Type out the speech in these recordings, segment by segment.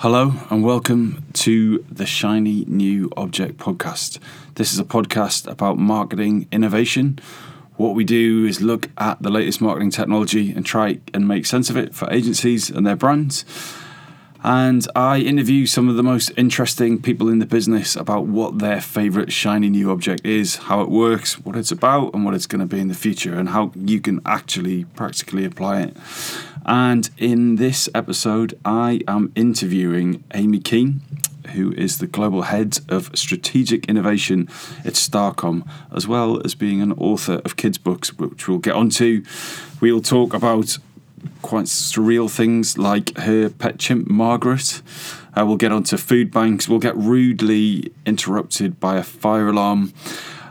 Hello and welcome to the Shiny New Object podcast. This is a podcast about marketing innovation. What we do is look at the latest marketing technology and try and make sense of it for agencies and their brands. And I interview some of the most interesting people in the business about what their favorite shiny new object is, how it works, what it's about, and what it's going to be in the future, and how you can actually practically apply it. And in this episode, I am interviewing Amy Kean, who is the global head of strategic innovation at Starcom, as well as being an author of kids' books, which we'll get onto. We'll talk about quite surreal things like her pet chimp, Margaret. Uh, we'll get onto food banks. We'll get rudely interrupted by a fire alarm.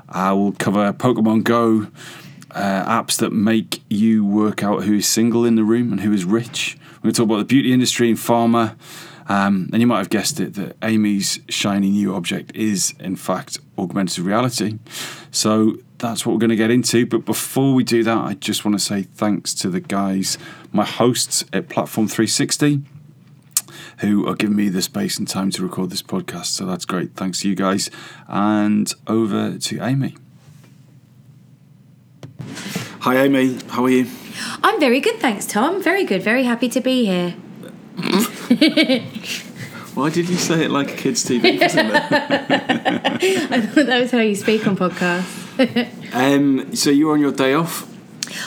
Uh, we'll cover Pokemon Go uh, apps that make you work out who is single in the room and who is rich. We're going to talk about the beauty industry and pharma. Um, and you might have guessed it that Amy's shiny new object is, in fact, augmented reality. So that's what we're going to get into. But before we do that, I just want to say thanks to the guys, my hosts at Platform 360, who are giving me the space and time to record this podcast. So that's great. Thanks to you guys. And over to Amy. Hi, Amy. How are you? I'm very good, thanks, Tom. Very good. Very happy to be here. Why did you say it like a kids' TV? I thought that was how you speak on podcasts. um, so you're on your day off.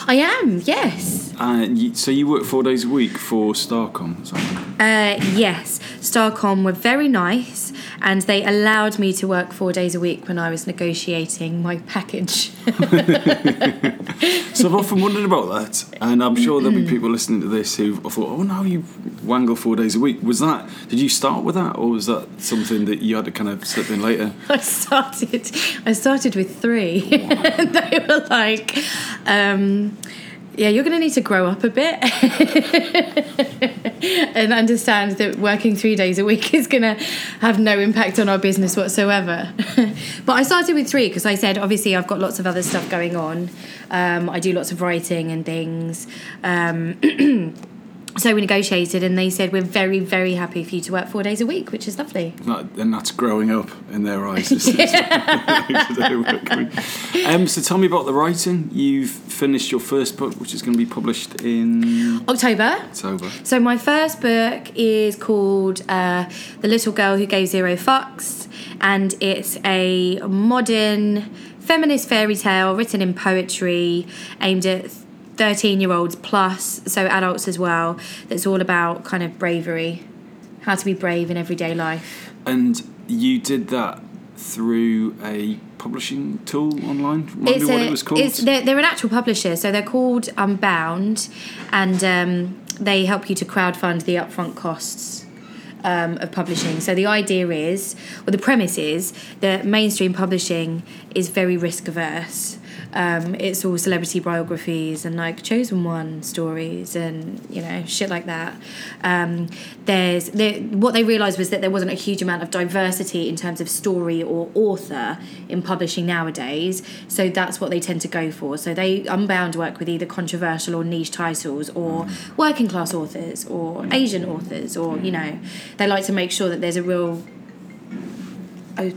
I am, yes. Uh, so you work four days a week for Starcom. Uh, yes, Starcom were very nice, and they allowed me to work four days a week when I was negotiating my package. so I've often wondered about that, and I'm sure there'll be people listening to this who thought, "Oh, now you wangle four days a week." Was that? Did you start with that, or was that something that you had to kind of slip in later? I started. I started with three. they were like. Um, yeah, you're going to need to grow up a bit and understand that working three days a week is going to have no impact on our business whatsoever. but I started with three because I said, obviously, I've got lots of other stuff going on. Um, I do lots of writing and things. Um, so we negotiated and they said we're very very happy for you to work four days a week which is lovely. And that's growing up in their eyes um, so tell me about the writing. You've finished your first book which is going to be published in october. October. So my first book is called uh, the little girl who gave zero fucks and it's a modern feminist fairy tale written in poetry aimed at 13 year olds plus, so adults as well, that's all about kind of bravery, how to be brave in everyday life. And you did that through a publishing tool online? Remind it's me what a, it was called? It's, they're, they're, an actual publisher, so they're called Unbound, and um, they help you to crowdfund the upfront costs. Um, of publishing. So the idea is, or the premise is, that mainstream publishing is very risk averse. Um, it's all celebrity biographies and like chosen one stories and you know shit like that. Um, there's there, what they realised was that there wasn't a huge amount of diversity in terms of story or author in publishing nowadays. So that's what they tend to go for. So they unbound work with either controversial or niche titles or working class authors or Asian authors or you know they like to make sure that there's a real. Oh,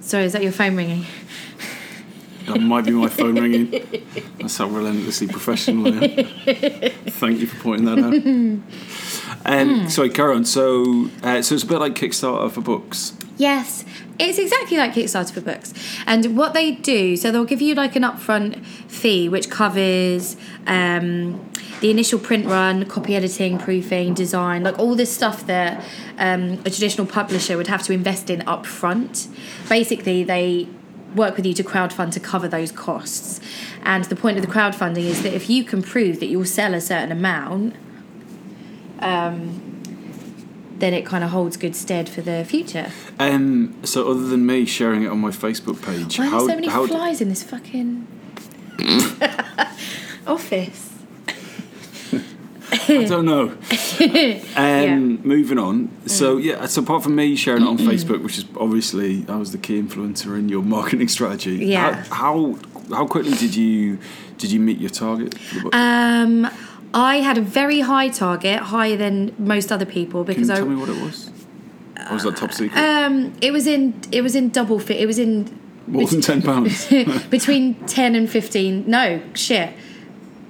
sorry, is that your phone ringing? That might be my phone ringing. That's how relentlessly professional I am. Thank you for pointing that out. Um, mm. Sorry, Karen. So, uh, so it's a bit like Kickstarter for books. Yes, it's exactly like Kickstarter for books. And what they do, so they'll give you like an upfront fee which covers um, the initial print run, copy editing, proofing, design, like all this stuff that um, a traditional publisher would have to invest in upfront. Basically, they work with you to crowdfund to cover those costs. And the point of the crowdfunding is that if you can prove that you'll sell a certain amount, um, then it kind of holds good stead for the future. Um, so other than me sharing it on my Facebook page, why are there so many flies d- in this fucking office? I don't know. um, yeah. Moving on. So mm. yeah, so apart from me sharing it on Facebook, which is obviously I was the key influencer in your marketing strategy. Yeah. How how, how quickly did you did you meet your target? Um, I had a very high target, higher than most other people, Can you because I tell me what it was? Or was that top secret? um it was in it was in double fit. It was in More than ten pounds. between ten and fifteen. No shit,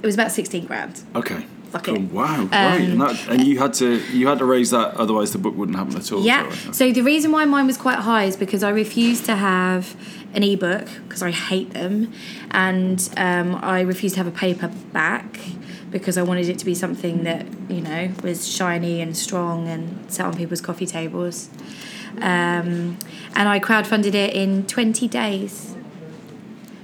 it was about sixteen grand. Okay. Fuck it. Um, Wow. right. And, that, and you had to you had to raise that, otherwise the book wouldn't happen at all. Yeah. So, So the reason why mine was quite high is because I refused to have an ebook because I hate them, and um, I refused to have a paperback because I wanted it to be something that you know was shiny and strong and sat on people's coffee tables. Um, and I crowdfunded it in 20 days,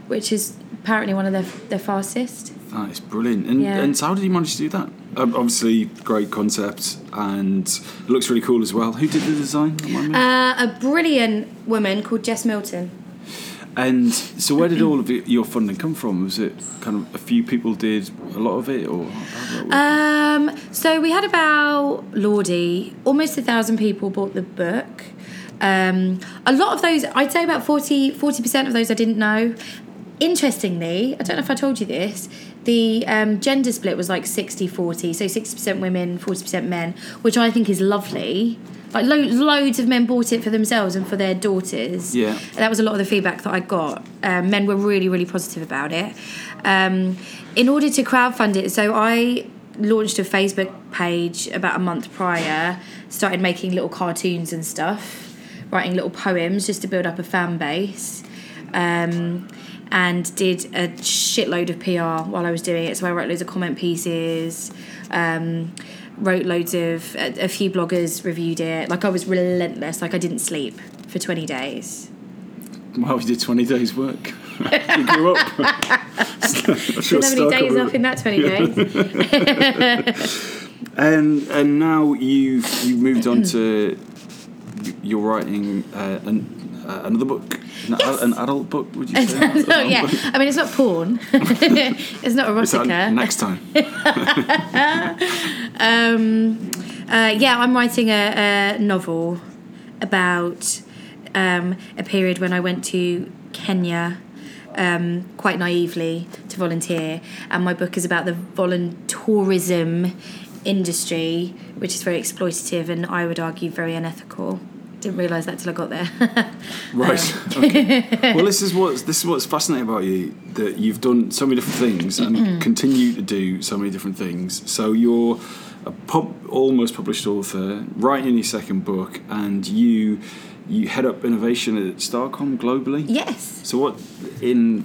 which is apparently one of the, the fastest. That is brilliant. And, Yeah. and so how did you manage to do that? Um, obviously, great concept, and it looks really cool as well. Who did the design? Uh, a brilliant woman called Jess Milton. and so, where did all of your funding come from? Was it kind of a few people did a lot of it, or how did that work? Um, so we had about Lordy, almost a thousand people bought the book. Um, a lot of those, I'd say about 40 percent of those I didn't know. Interestingly, I don't know if I told you this, the um, gender split was like 60-40, so 60% women, 40% men, which I think is lovely. Like lo- loads of men bought it for themselves and for their daughters. Yeah. That was a lot of the feedback that I got. Um, men were really, really positive about it. Um, in order to crowdfund it, so I launched a Facebook page about a month prior, started making little cartoons and stuff, writing little poems just to build up a fan base. Um, and did a shitload of PR while I was doing it. So I wrote loads of comment pieces, um, wrote loads of, a, a few bloggers reviewed it. Like I was relentless, like I didn't sleep for 20 days. Wow, you did 20 days' work. you grew up. I'm sure Didn't have any days off in that 20 days. And and now you've you've moved on to you're writing uh, an, uh, another book, an, Yes. an adult book. Would you say? An no, adult yeah. book? I mean, it's not porn. it's not erotica. next time? Um, uh, yeah, I'm writing a, a novel about um, a period when I went to Kenya um, quite naively to volunteer, and my book is about the voluntourism industry, which is very exploitative and I would argue very unethical. Didn't realise that till I got there. Right. okay. Well, this is what's this is what's fascinating about you that you've done so many different things and continue to do so many different things. So you're a pub, almost published author, writing your second book, and you you head up innovation at Starcom globally. yes. So what in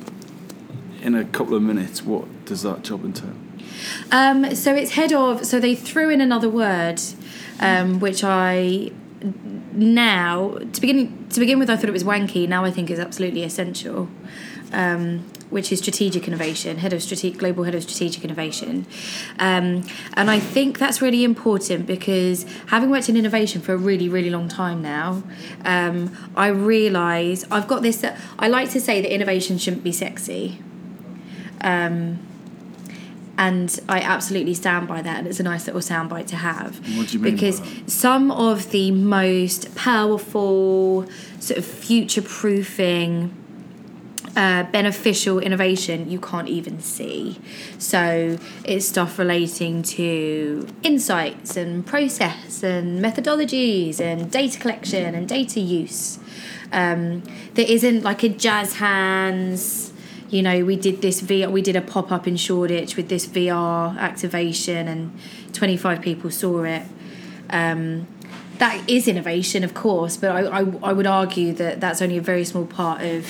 in a couple of minutes, what does that job entail? Um, so it's head of. So they threw in another word, um, which I now to begin to begin with, I thought it was wanky. Now I think is absolutely essential. Um, which is strategic innovation, head of strategic global head of strategic innovation, um, and I think that's really important because having worked in innovation for a really really long time now, um, I realise I've got this. I like to say that innovation shouldn't be sexy and I absolutely stand by that, and it's a nice little soundbite to have. What do you mean by Because some of the most powerful, sort of future-proofing, uh, beneficial innovation you can't even see. So it's stuff relating to insights and process and methodologies and data collection and data use. Um, there isn't like a jazz hands you know, we did this VR, we did a pop up in Shoreditch with this VR activation, and 25 people saw it. Um, that is innovation, of course, but I, I, I would argue that that's only a very small part of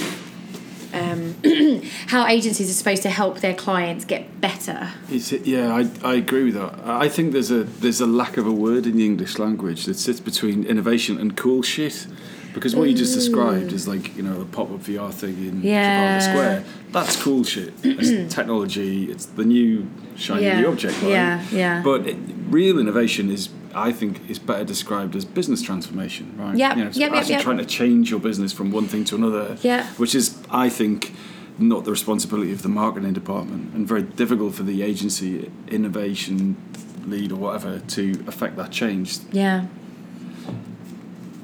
um, how agencies are supposed to help their clients get better. Yeah, I, I agree with that. I think there's a there's a lack of a word in the English language that sits between innovation and cool shit. Because what you just described is mm. like, you know, a pop up VR thing in Yeah. Trafalgar Square. That's cool shit. It's technology, it's the new shiny Yeah. new object, right? Yeah, yeah. But it, real innovation is, I think, is better described as business transformation, right? Yep, You know, yep, yep, actually yep. trying to change your business from one thing to another. Yeah. Which is, I think, not the responsibility of the marketing department and very difficult for the agency innovation lead or whatever to affect that change. Yeah.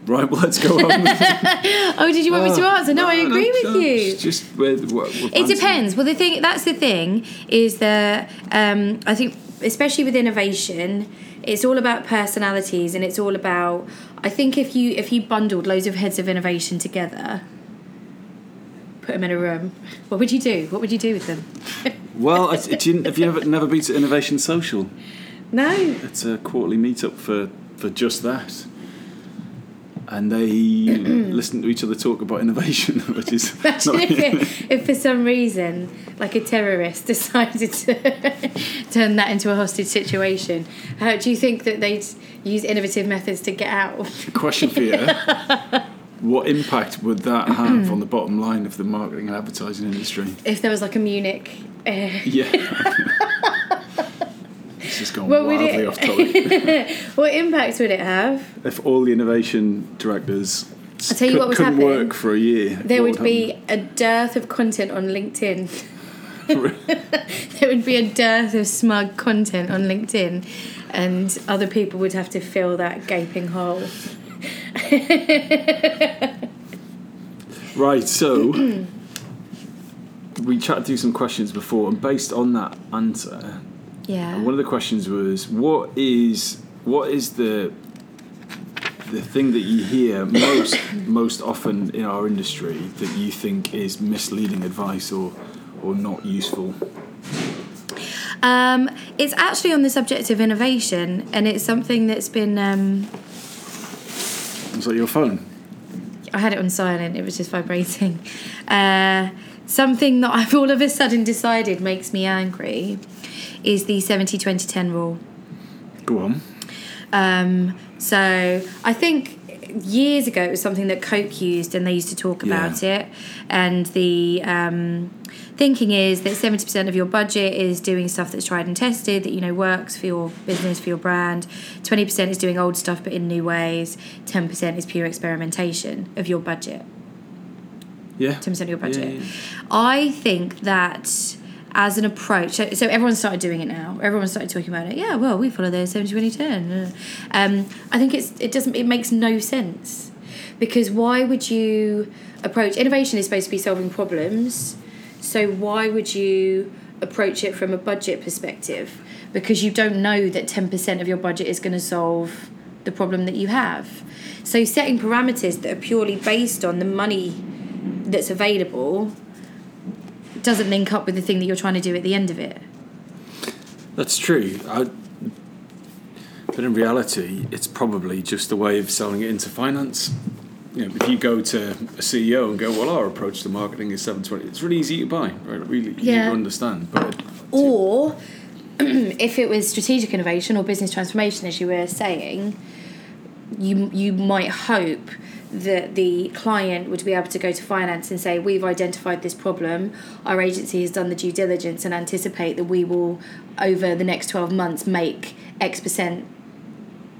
Right, well, let's go on. Oh, did you want me to answer? No, I agree no, with you. it's Just It depends. Well, the thing that's the thing is that um, I think especially with innovation, it's all about personalities and it's all about. I think if you if you bundled loads of heads of innovation together, put them in a room, what would you do? What would you do with them? Well, I- you, have you ever never been to Innovation Social? no. It's a quarterly meetup for, for just that. And they listen to each other talk about innovation, which is Imagine if, it, if for some reason, like a terrorist decided to turn that into a hostage situation, how do you think that they'd use innovative methods to get out? question for you. What impact would that have on the bottom line of the marketing and advertising industry? If there was like a Munich. Uh, Yeah. This gone What would wildly it- off topic. what impact would it have? if all the innovation directors I'll tell you could, what would couldn't happen. work for a year, There what would be a dearth of content on LinkedIn. There would be a dearth of smug content on LinkedIn, and other people would have to fill that gaping hole. Right, so we chatted through some questions before, and based on that answer, Yeah. one of the questions was, "What is what is the the thing that you hear most most often in our industry that you think is misleading advice or or not useful?" Um, it's actually on the subject of innovation, and it's something that's been. Um, Is that your phone? I had it on silent; it was just vibrating. Uh, something that I've all of a sudden decided makes me angry is the 70-20-10 rule. Go on. Um, so I think years ago it was something that Coke used, and they used to talk Yeah. about it. And the um, thinking is that seventy percent of your budget is doing stuff that's tried and tested, that you know works for your business, for your brand. Twenty percent is doing old stuff but in new ways. Ten percent is pure experimentation of your budget. Yeah. Ten percent of your budget. Yeah, yeah. I think that as an approach, so, so everyone started doing it now. Everyone started talking about it. Yeah, well, we follow the 70 20 10. Um, I think it's it doesn't it makes no sense because why would you approach innovation is supposed to be solving problems, so why would you approach it from a budget perspective? Because you don't know that 10% of your budget is going to solve the problem that you have. So setting parameters that are purely based on the money that's available doesn't link up with the thing that you're trying to do at the end of it. That's true. I, but in reality, it's probably just a way of selling it into finance. You know, if you go to a CEO and go, "Well, our approach to marketing is 720," it's really easy to buy, right? Really easy Yeah. to understand. But Or if it was strategic innovation or business transformation, as you were saying, you you might hope that the client would be able to go to finance and say, "We've identified this problem. Our agency has done the due diligence and anticipate that we will, over the next twelve months, make X percent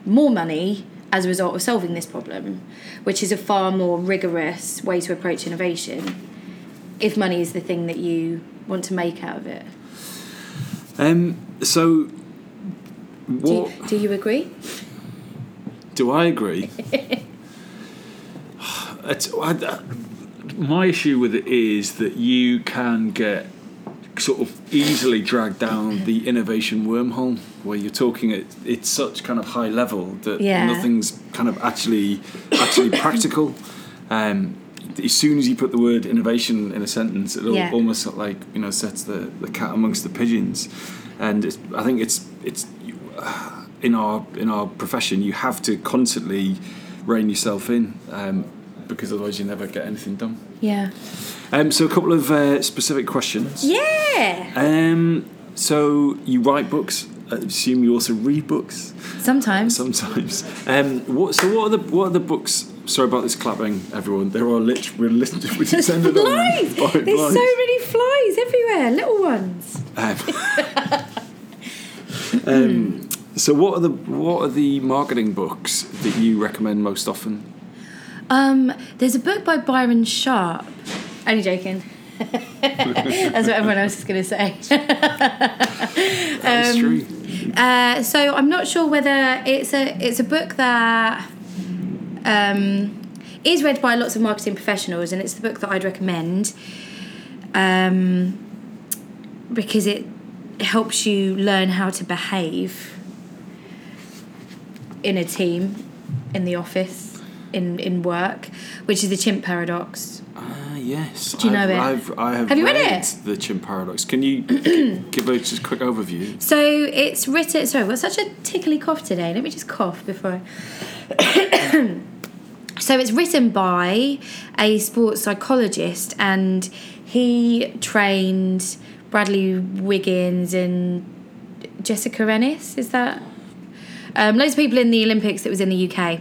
more money." As a result of solving this problem, which is a far more rigorous way to approach innovation, if money is the thing that you want to make out of it. um, so Do what you, do you agree? Do I agree? it's, I, my issue with it is that you can get sort of easily dragged down the innovation wormhole where you're talking at it's such kind of high level that Yeah. nothing's kind of actually actually practical. Um, as soon as you put the word innovation in a sentence, it Yeah. almost like you know sets the, the cat amongst the pigeons. And it's, I think it's it's in our in our profession you have to constantly rein yourself in um, because otherwise you never get anything done. Yeah. Um, so a couple of uh, specific questions. Yeah. Um, so you write books. I assume you also read books Sometimes. sometimes. Um, what? So what are the what are the books? Sorry about this clapping, everyone. There are lit. We're listening. We on flies. There's flies. so many flies everywhere, little ones. Um, um, so what are the what are the marketing books that you recommend most often? Um, there's a book by Byron Sharp. Only joking. That's what everyone else is going to say. That's Um, true. Uh, so I'm not sure whether it's a it's a book that um, is read by lots of marketing professionals, and it's the book that I'd recommend um, because it helps you learn how to behave in a team, in the office, in in work, which is the chimp paradox. Ah, yes. Do you know I've, it? I've, I have, Have you read it? The Chimp Paradox. Can you give us a just quick overview? So it's written. Sorry, what's such a tickly cough today? Let me just cough before. I... so it's written by a sports psychologist, and he trained Bradley Wiggins and Jessica Ennis. Is that? Um, loads of people in the Olympics that was in the UK.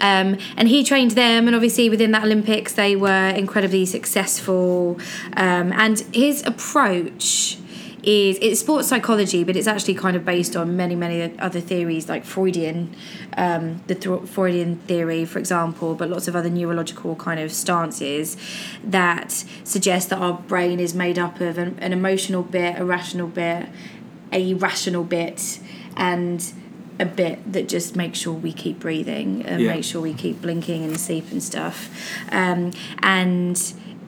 Um, and he trained them, and obviously within that Olympics, they were incredibly successful. Um, and his approach is it's sports psychology, but it's actually kind of based on many, many other theories like Freudian, um, the th- Freudian theory, for example, but lots of other neurological kind of stances that suggest that our brain is made up of an, an emotional bit, a rational bit, a rational bit, and a bit that just makes sure we keep breathing and Yeah. make sure we keep blinking and sleep and stuff. Um, and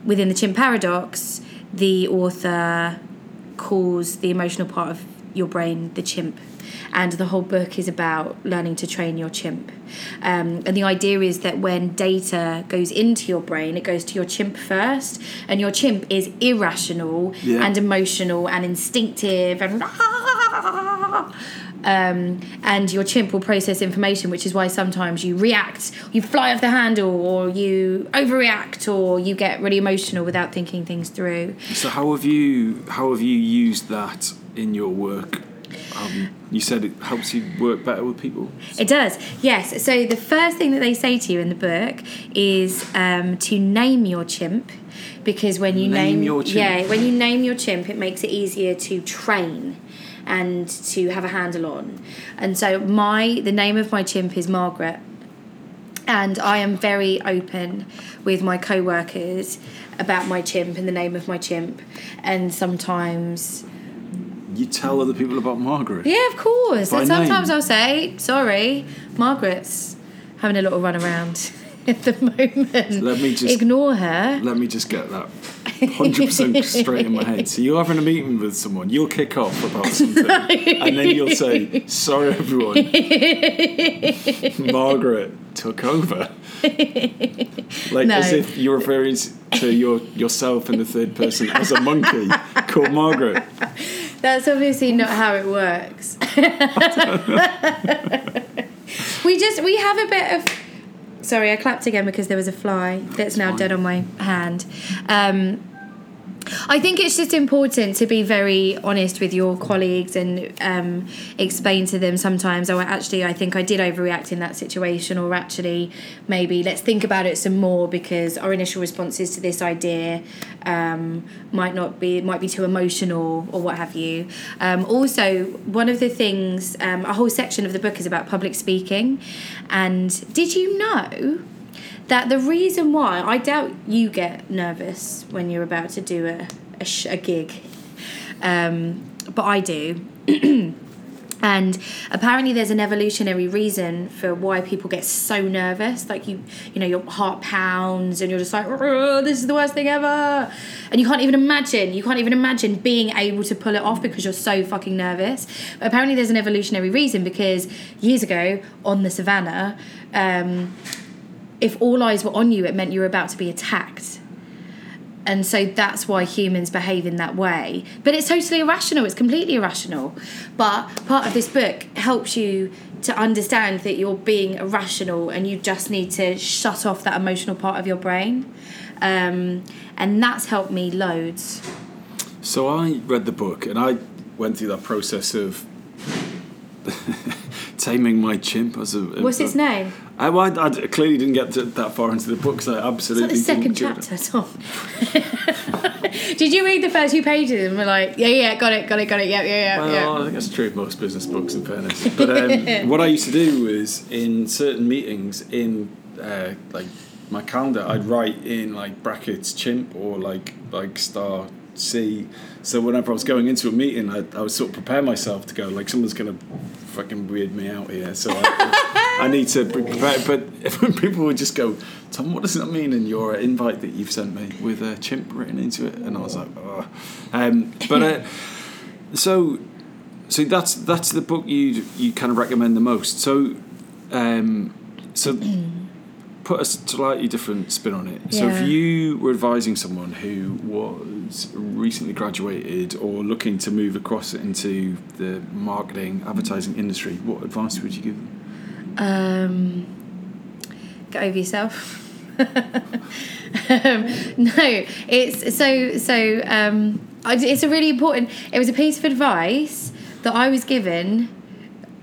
within the chimp paradox, the author calls the emotional part of your brain the chimp. And the whole book is about learning to train your chimp. Um, and the idea is that when data goes into your brain, it goes to your chimp first. And your chimp is irrational Yeah. and emotional and instinctive and um, and your chimp will process information, which is why sometimes you react, you fly off the handle, or you overreact, or you get really emotional without thinking things through. So how have you how have you used that in your work? Um, you said it helps you work better with people. It does, yes. So the first thing that they say to you in the book is um, to name your chimp, because when you Name name, your chimp. yeah, when you name your chimp, it makes it easier to train and to have a handle on. And so my the name of my chimp is Margaret. and I am very open with my co-workers about my chimp and the name of my chimp and sometimes You tell other people about Margaret. yeah of course By and sometimes name? I'll say sorry Margaret's having a little run around at the moment Let me just- ignore her Let me just get that 100% straight in my head. So you're having a meeting with someone, you'll kick off about something, and then you'll say, Sorry, everyone, Margaret took over. like No. as if you're referring to your yourself in the third person as a monkey called Margaret. That's obviously not how it works. we just we have a bit of sorry, I clapped again because there was a fly that's now dead on my hand. Um, I think it's just important to be very honest with your colleagues and um, explain to them sometimes, oh, actually, I think I did overreact in that situation, or actually, maybe let's think about it some more because our initial responses to this idea um, might not be, might be too emotional or what have you. Um, also, one of the things, um, a whole section of the book is about public speaking. And did you know? That the reason why I doubt you get nervous when you're about to do a a, sh- a gig, um, but I do. And apparently, there's an evolutionary reason for why people get so nervous. Like you, you know, your heart pounds, and you're just like, "This is the worst thing ever," and you can't even imagine. You can't even imagine being able to pull it off because you're so fucking nervous. But apparently, there's an evolutionary reason because years ago on the savannah, um, if all eyes were on you, it meant you were about to be attacked. And so that's why humans behave in that way. But it's totally irrational, it's completely irrational. But part of this book helps you to understand that you're being irrational and you just need to shut off that emotional part of your brain. Um, and that's helped me loads. So I read the book and I went through that process of taming my chimp as a. What's its name? I, well, I, I clearly didn't get to, that far into the book because I It's like the second didn't do it. chapter, Tom. Did you read the first few pages and were like, yeah, yeah, got it, got it, got it, yeah, yeah, yeah, Well, yeah. I think that's true of most business books, in fairness. But um, what I used to do was in certain meetings in uh, like my calendar, I'd write in like brackets chimp or like like star C. So whenever I was going into a meeting, I, I would sort of prepare myself to go like someone's gonna fucking weird me out here. So I, I need to be prepared. But when people would just go, Tom, what does that mean in your invite that you've sent me with a chimp written into it? And I was like, oh. Um, but. Uh, So, so that's that's the book you you kind of recommend the most. So, um, so put a slightly different spin on it. So, if you were advising someone who was recently graduated or looking to move across into the marketing advertising industry, what advice would you give them? Um, get over yourself. um, no, it's so so. Um, it's a really important. It was a piece of advice that I was given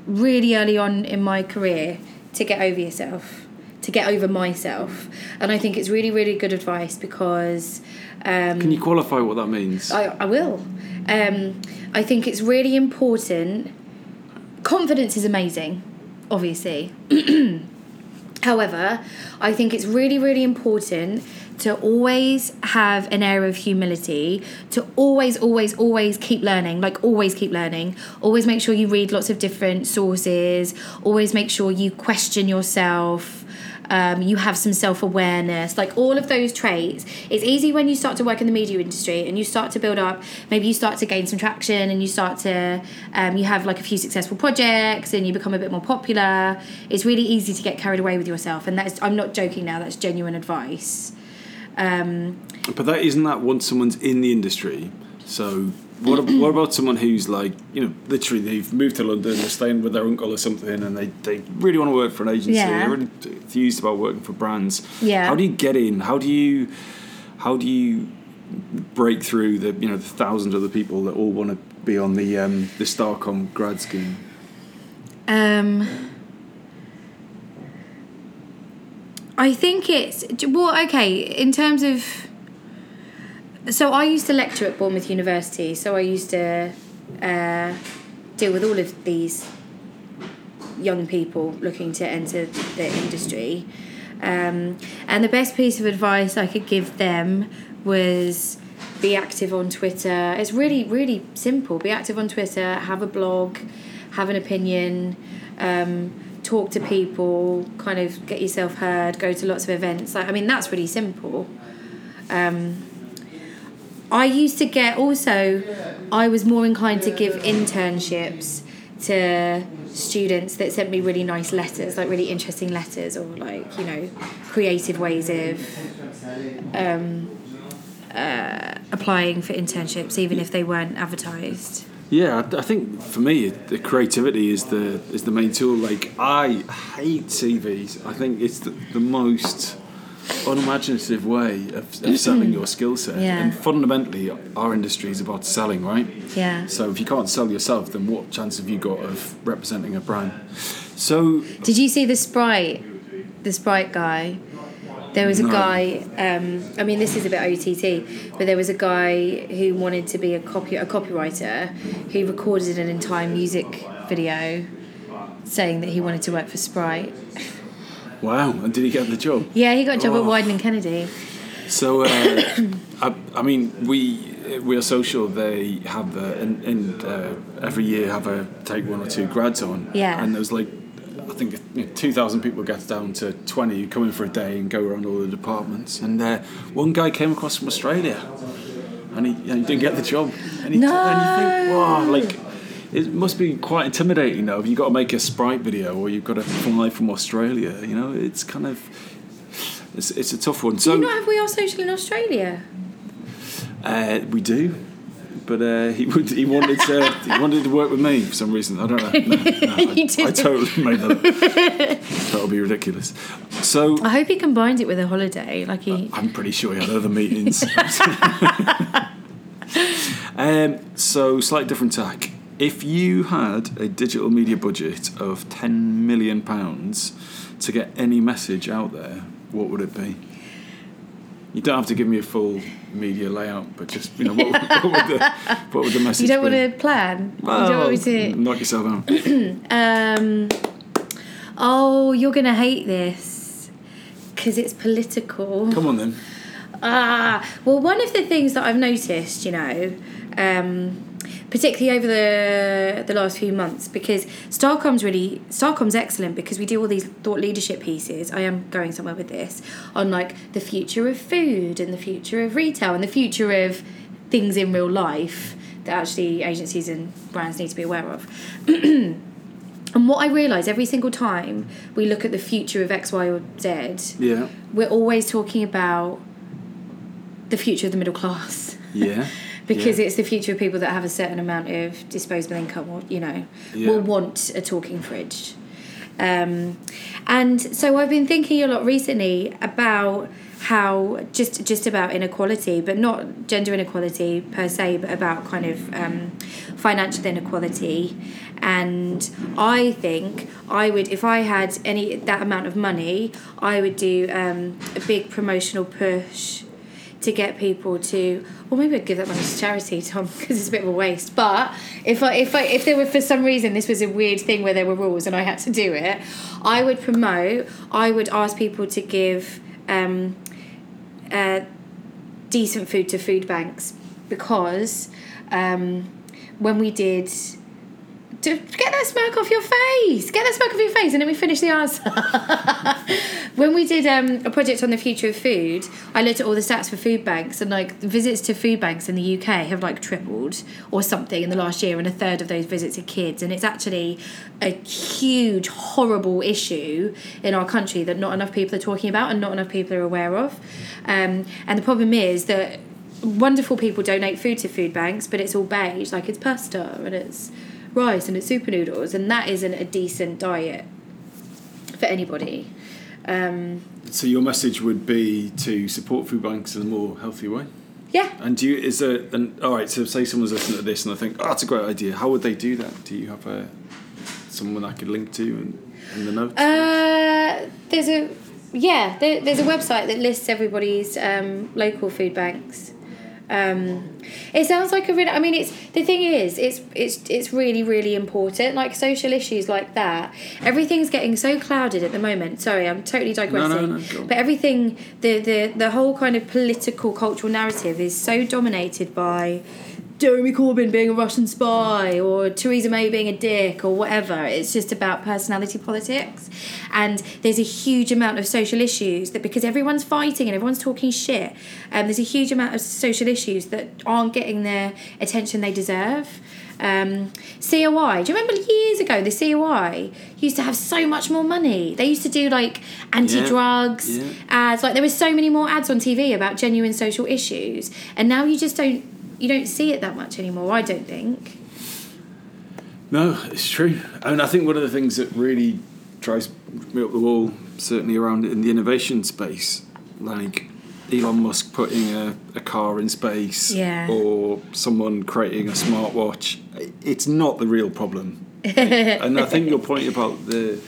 really early on in my career to get over yourself, to get over myself, and I think it's really really good advice because. Um, Can you qualify what that means? I, I will. Um, I think it's really important. Confidence is amazing, obviously. However, I think it's really, really important to always have an air of humility, to always, always, always keep learning, like always keep learning. Always make sure you read lots of different sources, always make sure you question yourself. Um, you have some self awareness, like all of those traits. It's easy when you start to work in the media industry and you start to build up. Maybe you start to gain some traction and you start to, um, you have like a few successful projects and you become a bit more popular. It's really easy to get carried away with yourself, and that's I'm not joking now. That's genuine advice. Um, But that isn't that once someone's in the industry. So what, what about someone who's like, you know, literally they've moved to London, they're staying with their uncle or something, and they, they really want to work for an agency. Yeah. They're really enthused about working for brands. Yeah. How do you get in? How do you how do you break through the you know the thousands of other people that all want to be on the um, the Starcom grad scheme? Um, I think it's well, okay. In terms of, so I used to lecture at Bournemouth University, so I used to uh, deal with all of these young people looking to enter the industry. Um, and the best piece of advice I could give them was be active on Twitter. It's really, really simple. Be active on Twitter, have a blog, have an opinion, um, talk to people, kind of get yourself heard, go to lots of events. Like, I mean, that's really simple. Um, I used to get also, I was more inclined to give internships to students that sent me really nice letters, like really interesting letters, or like, you know, creative ways of um, uh, applying for internships, even if they weren't advertised. Yeah, I- I think for me the creativity is the is the main tool. Like I hate TVs. I think it's the, the most unimaginative way of, of mm. selling your skill set. Yeah. And fundamentally, our industry is about selling, right? Yeah. So if you can't sell yourself, then what chance have you got of representing a brand? So Did you see the Sprite, the Sprite guy? There was a No. guy. Um, I mean, this is a bit OTT, but there was a guy who wanted to be a copy a copywriter who recorded an entire music video saying that he wanted to work for Sprite. wow, and did he get the job? Yeah, he got a job at Oh. Wieden and Kennedy. So, uh, I, I mean, we we are social. They have uh, and, and uh, every year have a take one or two grads on. Yeah. And there's like, I think you know, two thousand people get down to twenty who come in for a day and go around all the departments. And uh, one guy came across from Australia, and he, and he didn't get the job. And, he, No. and you think, wow, like. It must be quite intimidating though. If you've got to make a sprite video or you've got to fly from Australia, you know, it's kind of it's, it's a tough one. Do you not have We Are Social in Australia? uh, we do, but uh, he would. He wanted to. he wanted to work with me for some reason. I don't know. No, no, I, I totally made that. up. that would be ridiculous. So I hope he combined it with a holiday. Like he. I'm pretty sure he had other meetings. um, so slight different tack. If you had a digital media budget of ten million pounds to get any message out there, what would it be? You don't have to give me a full media layout, but just you know what, what would the what would the message? You don't be? want to plan. you don't want me to. knock yourself out. Um, oh, you're gonna hate this because it's political. Come on then. Ah, well, one of the things that I've noticed, you know, um, particularly over the the last few months, because Starcom's really Starcom's excellent because we do all these thought leadership pieces. I am going somewhere with this on like the future of food and the future of retail and the future of things in real life that actually agencies and brands need to be aware of. and what I realise every single time we look at the future of X, Y, or Z, Yeah. we're always talking about the future of the middle class. Yeah. because yeah. it's the future of people that have a certain amount of disposable income or you know Yeah. will want a talking fridge um, and so i've been thinking a lot recently about how just just about inequality but not gender inequality per se but about kind of um, financial inequality and i think i would if i had any that amount of money i would do um, a big promotional push to get people to well maybe I'd give that money to charity Tom because it's a bit of a waste. But if I if I if there were for some reason this was a weird thing where there were rules and I had to do it I would promote I would ask people to give um, uh, decent food to food banks because um, when we did to get that smirk off your face. Get that smirk off your face, and then we finish the answer. when we did um, a project on the future of food, I looked at all the stats for food banks, and like visits to food banks in the UK have like tripled or something in the last year, and a third of those visits are kids, and it's actually a huge, horrible issue in our country that not enough people are talking about and not enough people are aware of. Um, and the problem is that wonderful people donate food to food banks, but it's all beige, like it's pasta and it's rice and it's super noodles, and that isn't a decent diet for anybody. Um, So your message would be to support food banks in a more healthy way. yeah. And do you is there an all right? So say someone's listening to this and I think, oh, that's a great idea. How would they do that? Do you have a someone I could link to in, in the notes? Uh, there's a yeah, there, there's a website that lists everybody's um, local food banks. Um, it sounds like a really. I mean, it's the thing is, it's it's it's really really important. Like social issues like that, everything's getting so clouded at the moment. Sorry, I'm totally digressing. no, go on. but everything, the the the whole kind of political cultural narrative is so dominated by Jeremy Corbyn being a Russian spy or Theresa May being a dick or whatever. It's just about personality politics. And there's a huge amount of social issues that because everyone's fighting and everyone's talking shit, um, there's a huge amount of social issues that aren't getting the attention they deserve. Um, COI, do you remember years ago the COI used to have so much more money? They used to do like anti drugs Yeah. ads, like there were so many more ads on TV about genuine social issues, and now you just don't you don't see it that much anymore. I don't think. No, it's true. And I think one of the things that really drives me up the wall, certainly around in the innovation space, like Elon Musk putting a, a car in space Yeah. or someone creating a smartwatch, it's not the real problem. and I think your point about the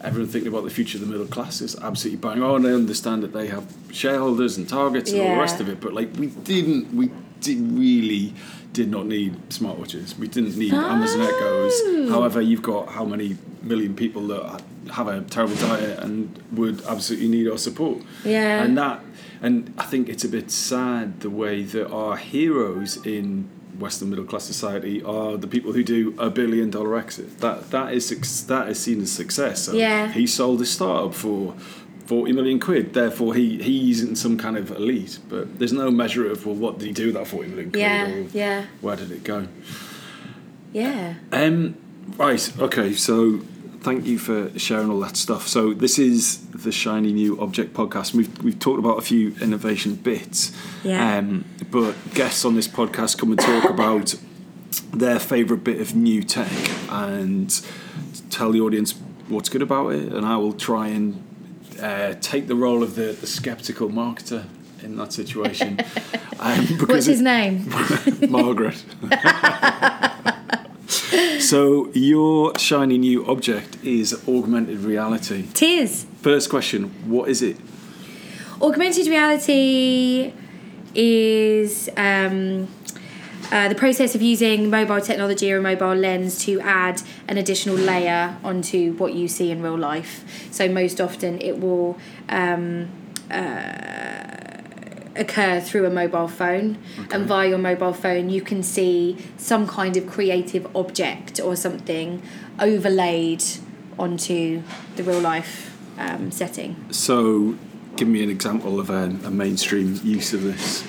everyone thinking about the future of the middle class is absolutely bang on. I understand that they have shareholders and targets and all the rest of it, but like we didn't, we did really did not need smartwatches. We didn't need Amazon oh. Echoes. Oh. However, you've got how many million people that have a terrible diet and would absolutely need our support. Yeah. And that, and I think it's a bit sad the way that our heroes in Western middle class society are the people who do a billion dollar exit. That that is that is seen as success. So Yeah. he sold his startup for. 40 million quid, therefore he, he isn't some kind of elite, but there's no measure of, well, what did he do with that 40 million quid? Yeah, or yeah, Where did it go? yeah. Um, right, okay, so thank you for sharing all that stuff. So this is the Shiny New Object podcast. We've, we've talked about a few innovation bits, Yeah. um, but guests on this podcast come and talk about their favourite bit of new tech and tell the audience what's good about it, and I will try and uh, take the role of the, the skeptical marketer in that situation. um, What's his it- name? Margaret. so your shiny new object is augmented reality. Tears. First question: What is it? Augmented reality is um, uh, the process of using mobile technology or a mobile lens to add an additional layer onto what you see in real life. So most often it will um, uh, occur through a mobile phone, and via your mobile phone you can see some kind of creative object or something overlaid onto the real life um, setting. So, give me an example of a, a mainstream use of this.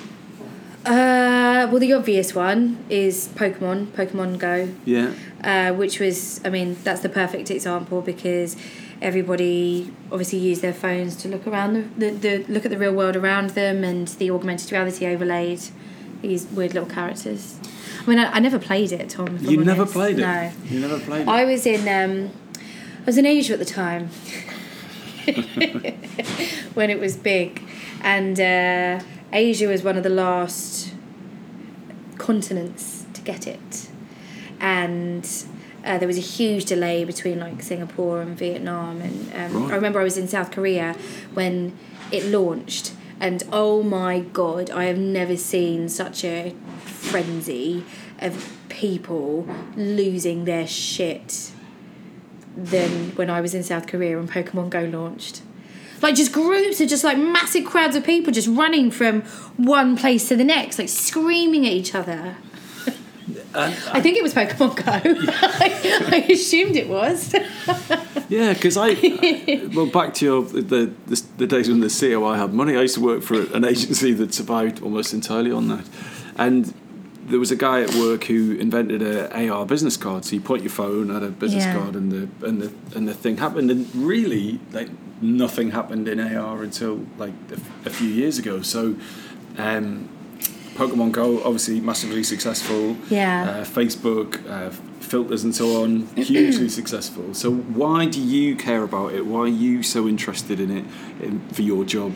Uh, Uh, well, the obvious one is Pokemon, Pokemon Go, Yeah. uh, which was, I mean, that's the perfect example because everybody obviously used their phones to look around the, the, the look at the real world around them, and the augmented reality overlaid these weird little characters. I mean, I, I never played it, Tom. You never played it. No. You never played it. I was in um, I was in Asia at the time when it was big, and uh, Asia was one of the last continents to get it, and. Uh, there was a huge delay between like Singapore and Vietnam, and um, Right. I remember I was in South Korea when it launched, and oh my god, I have never seen such a frenzy of people losing their shit than when I was in South Korea when Pokemon Go launched. Like just groups of just like massive crowds of people just running from one place to the next, like screaming at each other. I think it was Pokemon Go. I, I assumed it was. Yeah, because I well back to your the, the the days when the COI had money. I used to work for an agency that survived almost entirely on that, and there was a guy at work who invented a AR business card. So you point your phone at a business Yeah. card, and the and the and the thing happened. And really, like nothing happened in AR until like a, a few years ago. So. Um, Pokemon Go, obviously massively successful. Yeah. Uh, Facebook, uh, filters, and so on, hugely successful. So, why do you care about it? Why are you so interested in it in, for your job?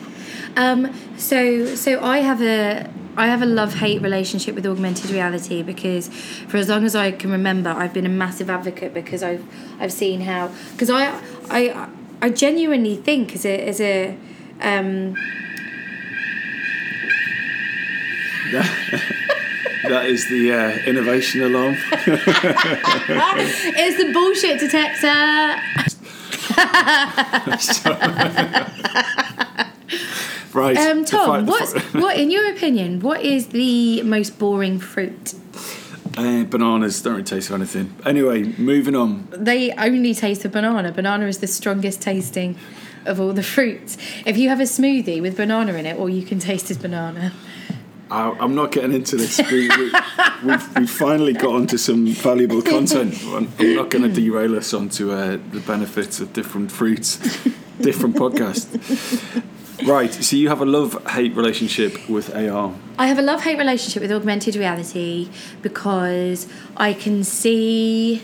Um, so so I have a I have a love hate relationship with augmented reality because for as long as I can remember, I've been a massive advocate because I've I've seen how because I I I genuinely think as a as a um, That is the uh, innovation alarm. it's the bullshit detector. right. Um, Tom, what's what in your opinion? What is the most boring fruit? Uh, bananas don't really taste of anything. Anyway, moving on. They only taste of banana. Banana is the strongest tasting of all the fruits. If you have a smoothie with banana in it, all you can taste is banana. I, I'm not getting into this. We, we, we've, we've finally got onto some valuable content. I'm I'm not going to derail us onto uh, the benefits of different fruits, different podcast. Right, so you have a love hate relationship with AR. I have a love hate relationship with augmented reality because I can see.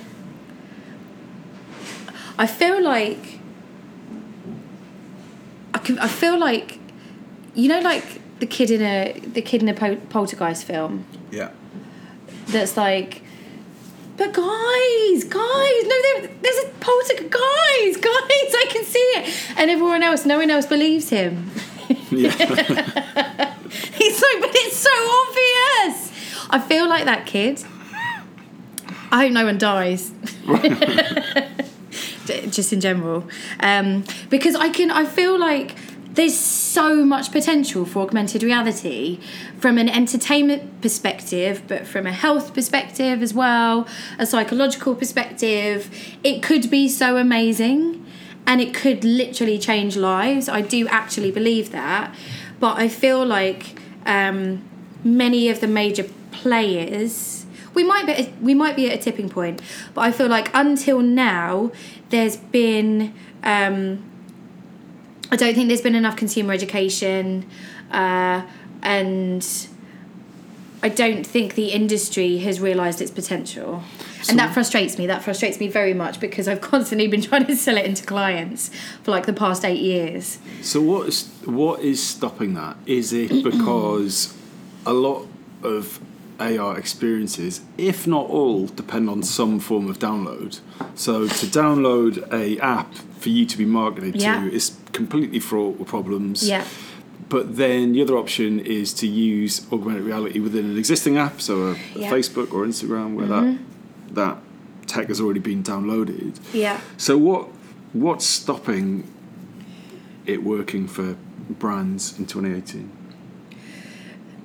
I feel like. I, can, I feel like. You know, like the kid in a the kid in a pol- poltergeist film Yeah. that's like, but guys, guys, no, there, there's a poltergeist, guys, guys, I can see it, and everyone else, no one else believes him. Yeah. He's like, but it's so obvious. I feel like that kid. I hope no one dies. Just in general, um, because I can. I feel like there's so much potential for augmented reality from an entertainment perspective, but from a health perspective as well, a psychological perspective. It could be so amazing and it could literally change lives. I do actually believe that, but I feel like um, many of the major players we might be we might be at a tipping point, but I feel like until now there's been um, I don't think there's been enough consumer education, uh, and I don't think the industry has realised its potential. and that frustrates me. That frustrates me very much because I've constantly been trying to sell it into clients for like the past eight years. So what is what is stopping that? Is it because a lot of AR experiences, if not all, depend on some form of download. So to download a app for you to be marketed Yeah. to is completely fraught with problems. Yeah. But then the other option is to use augmented reality within an existing app, so a, a Yeah. Facebook or Instagram, where that that tech has already been downloaded. Yeah. So what what's stopping it working for brands in 2018?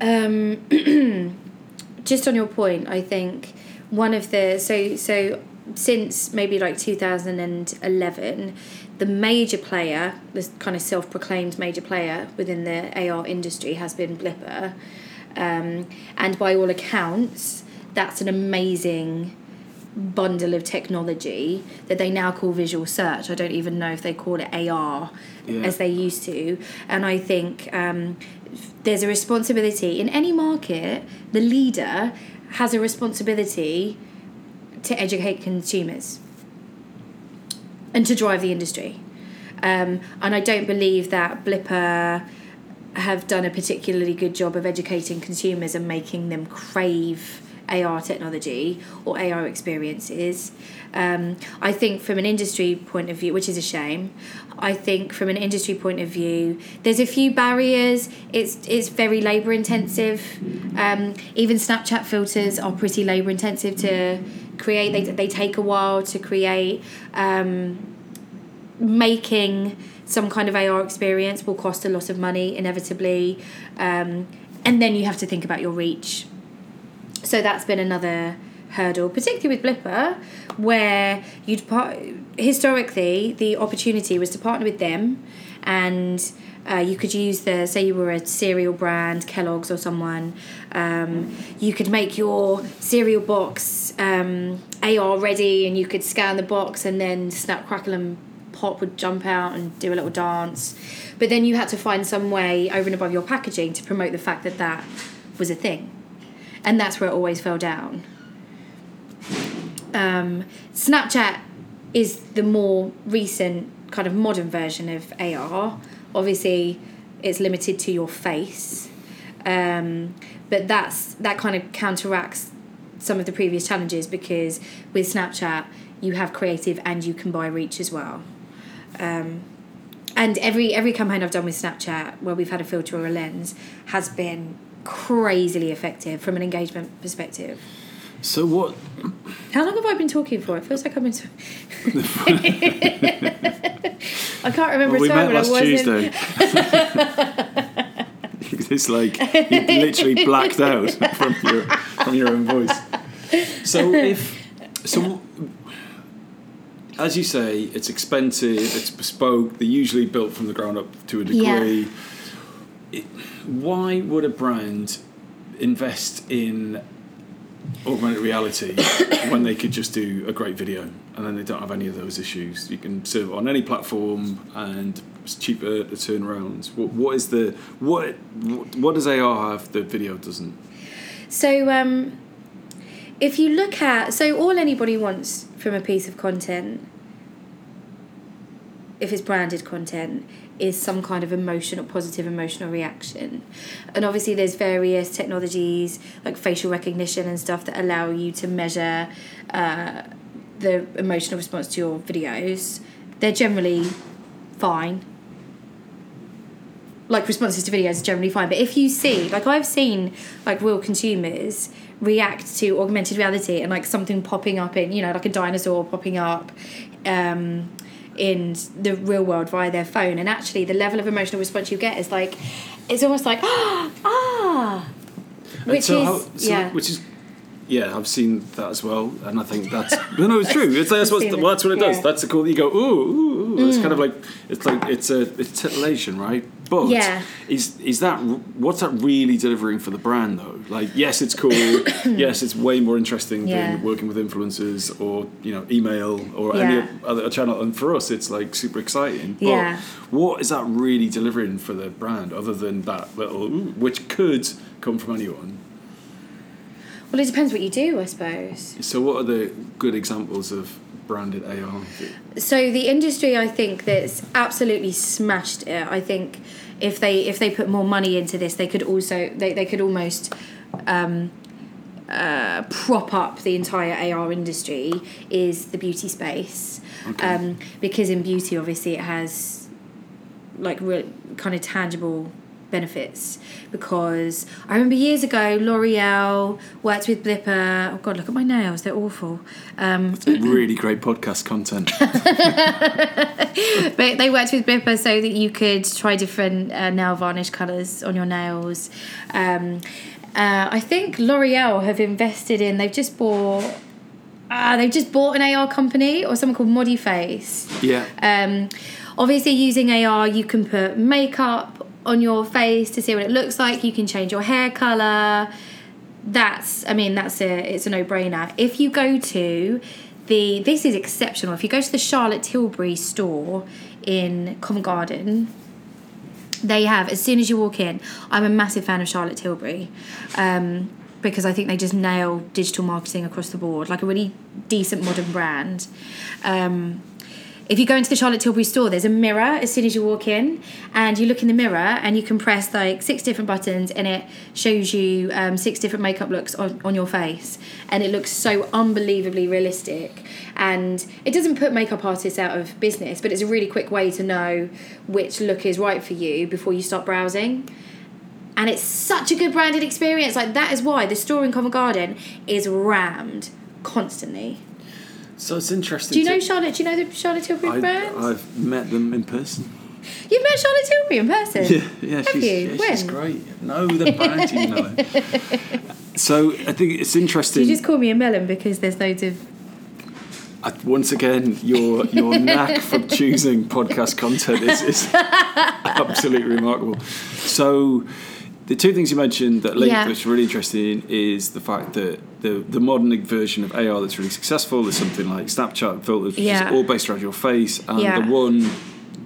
Um, just on your point, I think one of the so so since maybe like 2011, the major player, this kind of self-proclaimed major player within the AR industry has been Blippar. Um, and by all accounts, that's an amazing bundle of technology that they now call visual search. I don't even know if they call it AR Yeah. as they used to. And I think um, there's a responsibility in any market, the leader has a responsibility to educate consumers and to drive the industry. Um, and I don't believe that Blippar have done a particularly good job of educating consumers and making them crave AR technology or AR experiences. Um, I think from an industry point of view, which is a shame, I think from an industry point of view, there's a few barriers. It's it's very labour intensive. Um, even Snapchat filters are pretty labour intensive to create. They, they take a while to create. Um, making some kind of AR experience will cost a lot of money inevitably, um, and then you have to think about your reach. So that's been another hurdle, particularly with Blippar, where you'd part historically the opportunity was to partner with them, and uh, you could use the say you were a cereal brand, Kellogg's or someone, um, you could make your cereal box um, AR ready, and you could scan the box, and then Snap Crackle and Pop would jump out and do a little dance. But then you had to find some way over and above your packaging to promote the fact that that was a thing. And that's where it always fell down. Um, Snapchat is the more recent kind of modern version of AR. Obviously, it's limited to your face, um, but that's that kind of counteracts some of the previous challenges because with Snapchat you have creative and you can buy reach as well. Um, and every every campaign I've done with Snapchat where we've had a filter or a lens has been crazily effective from an engagement perspective. So what? How long have I been talking for? It feels like I've been. T- I can't remember Well, we a time met when I last wasn't. Tuesday. it's like you literally blacked out from your from your own voice. So if so, as you say, it's expensive. It's bespoke. They're usually built from the ground up to a degree. It, why would a brand invest in augmented reality when they could just do a great video and then they don't have any of those issues? You can serve on any platform and it's cheaper to turn around. What, what is the what what does AR have that video doesn't? So, um, if you look at so all anybody wants from a piece of content, if it's branded content, is some kind of emotional, positive emotional reaction, and obviously there's various technologies like facial recognition and stuff that allow you to measure uh, the emotional response to your videos. They're generally fine like responses to videos are generally fine. But if you see, like I've seen, like real consumers react to augmented reality and like something popping up in, you know, like a dinosaur popping up, um, in the real world via their phone, and actually the level of emotional response you get is like, it's almost like ah, And which so is how- so yeah. which is yeah, I've seen that as well, and I think that's no, no, it's true. It's that's what it, well, that's what it does. yeah. That's a cool. You go ooh, ooh, ooh. It's kind of mm. like it's like it's a it's titillation, right? But Yeah. is is that what's that really delivering for the brand though? Like yes, it's cool. yes, it's way more interesting Yeah. than working with influencers or you know email or any other channel. And for us, it's like super exciting. But Yeah. what is that really delivering for the brand other than that little ooh, which could come from anyone? well, it depends what you do, I suppose. So, what are the good examples of branded AR? so the industry i think that's absolutely smashed it i think if they if they put more money into this they could also they, they could almost um, uh, prop up the entire ar industry is the beauty space Okay. um, because in beauty obviously it has like re- kind of tangible benefits because I remember years ago L'Oreal worked with Blippar oh god look at my nails they're awful um, really great podcast content. But they worked with Blippar so that you could try different uh, nail varnish colours on your nails. Um, uh, I think L'Oreal have invested in. They've just bought. Uh, they've just bought an AR company or something called Modiface. yeah. Um, obviously, using AR, you can put makeup on your face to see what it looks like. You can change your hair color. That's, I mean, that's a, it's a no-brainer. If you go to the, this is exceptional. If you go to the Charlotte Tilbury store in Covent Garden, they have as soon as you walk in. I'm a massive fan of Charlotte Tilbury. Um, because I think they just nail digital marketing across the board, like a really decent modern brand. Um, if you go into the Charlotte Tilbury store, there's a mirror as soon as you walk in, and you look in the mirror and you can press like six different buttons, and it shows you um, six different makeup looks on, on your face, and it looks so unbelievably realistic. And it doesn't put makeup artists out of business, but it's a really quick way to know which look is right for you before you start browsing. And it's such a good branded experience. Like that is why the store in Covent Garden is rammed constantly. So it's interesting. Do you to- know Charlotte? Do you know the Charlotte Tilbury I, brand? I've met them in person. You've met Charlotte Tilbury in person. Yeah, yeah, Have she's, you? yeah, she's great. No, the you know. So I think it's interesting. You just call me a melon because there's loads of. Uh, once again, your your knack for choosing podcast content is, is absolutely remarkable. So, the two things you mentioned that link, Yeah. which are really interesting, is the fact that the the modern version of AR that's really successful is something like Snapchat filters, which Yeah. is all based around your face, and Yeah. the one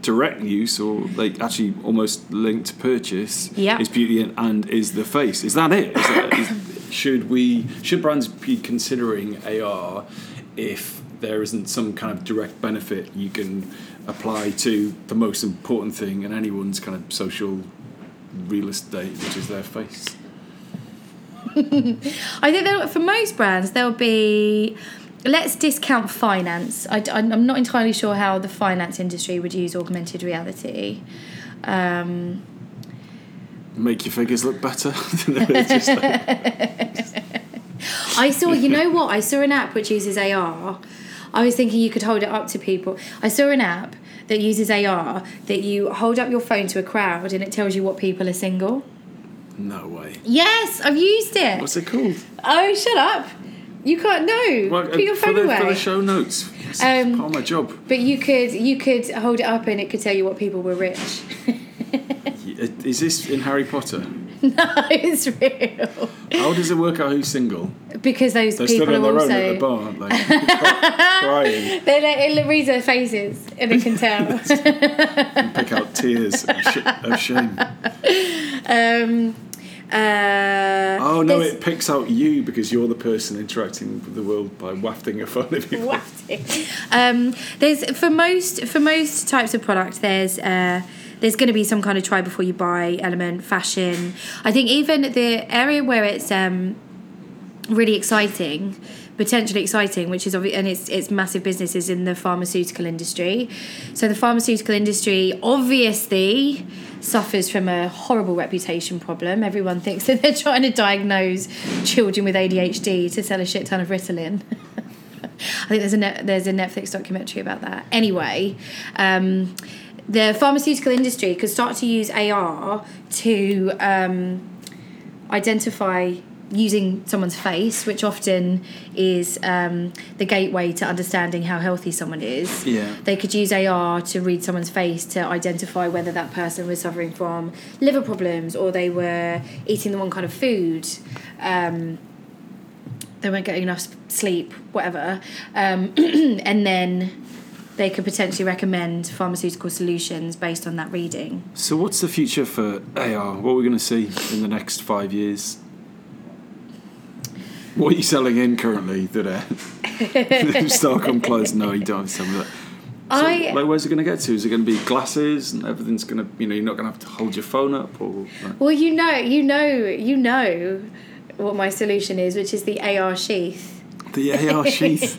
direct use or like actually almost linked to purchase Yeah. is beauty and, and is the face. Is that it? Is that, is, should we should brands be considering AR if there isn't some kind of direct benefit you can apply to the most important thing in anyone's kind of social real estate, which is their face? I think that for most brands there'll be. Let's discount finance. I, am not entirely sure how the finance industry would use augmented reality. Um, Make your figures look better. It's just like- I saw, you know what? I saw an app which uses AR. I was thinking you could hold it up to people. I saw an app that uses AR that you hold up your phone to a crowd and it tells you what people are single. no way. Yes, I've used it. What's it called? Oh, shut up. You can't know. Well, Put your for, phone the, away. for the show notes. It's Um, part of my job. But you could you could hold it up and it could tell you what people were rich. Is this in Harry Potter? no, it's real. How does it work out who's single? Because those They're people stood on are their also own at the bar, like crying, they like, it reads their faces and it can tell. and pick out tears of, sh- of shame. um, uh, Oh no, there's- it picks out you because you're the person interacting with the world by wafting a phone at people. wafting. Um, there's for most for most types of product there's uh, there's going to be some kind of try before you buy element fashion. I think even the area where it's um, really exciting potentially exciting which is obvi- and it's it's massive businesses in the pharmaceutical industry so the pharmaceutical industry obviously suffers from a horrible reputation problem everyone thinks that they're trying to diagnose children with ADHD to sell a shit ton of Ritalin I think there's a net, there's a Netflix documentary about that. Anyway, um, the pharmaceutical industry could start to use AR to um, identify using someone's face, which often is um, the gateway to understanding how healthy someone is. Yeah. They could use AR to read someone's face to identify whether that person was suffering from liver problems or they were eating the wrong kind of food. Um, they weren't getting enough sleep, whatever. Um, and then they could potentially recommend pharmaceutical solutions based on that reading. So, what's the future for AR? What are we going to see in the next five years? What are you selling in currently that uh, Stockholm closed? No, you don't tell me that. So, I- like, where's it going to get to? Is it going to be glasses and everything's going to, you know, you're not going to have to hold your phone up or? Like, Well, you know, you know, you know what my solution is, which is the AR sheath. The AR sheath.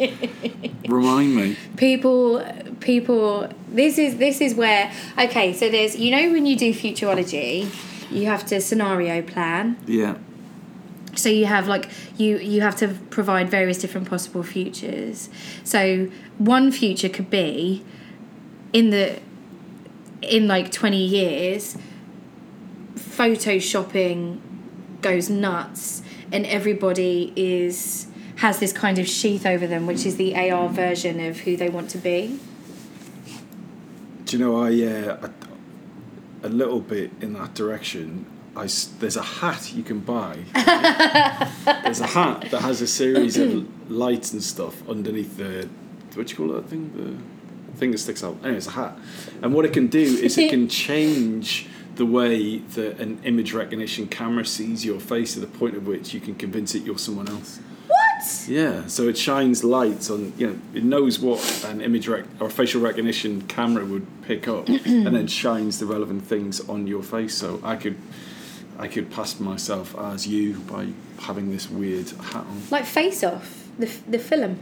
Remind me. People, people. This is this is where okay. So there's you know when you do futurology, you have to scenario plan. Yeah. so you have like you you have to provide various different possible futures so one future could be in the in like 20 years photoshopping goes nuts and everybody is has this kind of sheath over them which is the AR version of who they want to be Do you know I, uh, a little bit in that direction. I there's a hat you can buy. there's a hat that has a series of lights and stuff underneath the what do you call that thing? The thing that sticks out. Anyway, it's a hat, and what it can do is it can change the way that an image recognition camera sees your face to the point at which you can convince it you're someone else. Yeah, so it shines lights on, you know, it knows what an image rec- or facial recognition camera would pick up and then shines the relevant things on your face. So I could I could pass myself as you by having this weird hat on. Like Face Off, the, f- the film.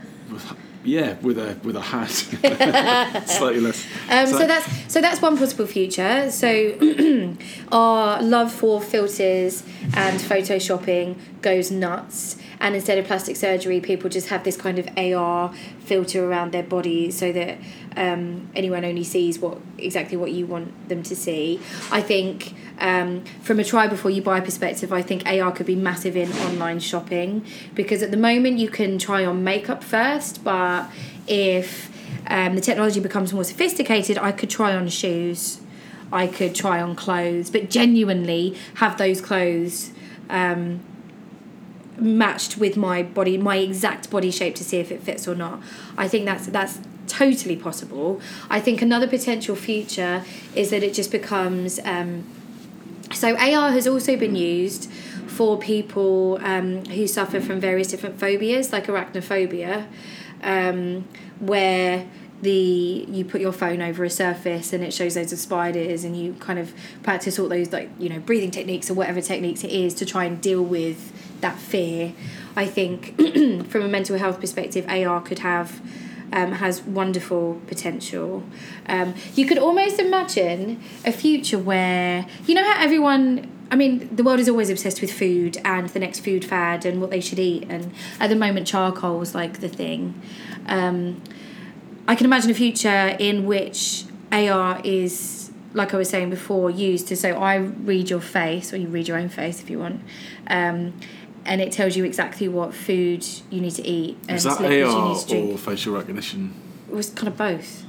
Yeah, with a with a hat. Slightly less. Um, so, So- that's so that's one possible future. So our love for filters and photoshopping goes nuts, and instead of plastic surgery, people just have this kind of AR filter around their body so that um, anyone only sees what exactly what you want them to see. I think um, from a try before you buy perspective, I think AR could be massive in online shopping because at the moment you can try on makeup first, but if um, the technology becomes more sophisticated, I could try on shoes, I could try on clothes, but genuinely have those clothes um, matched with my body, my exact body shape to see if it fits or not. I think that's that's totally possible. I think another potential future is that it just becomes. Um, so AR has also been used for people um, who suffer from various different phobias, like arachnophobia, um, where the you put your phone over a surface and it shows loads of spiders, and you kind of practice all those like you know breathing techniques or whatever techniques it is to try and deal with that fear. I think from a mental health perspective, AR could have um, has wonderful potential. Um, you could almost imagine a future where you know how everyone. I mean, the world is always obsessed with food and the next food fad and what they should eat. And at the moment, charcoal is like the thing. Um, I can imagine a future in which AR is, like I was saying before, used to so I read your face, or you read your own face if you want, um, and it tells you exactly what food you need to eat and Is that liquids you AR need to drink or facial recognition? it was kind of both.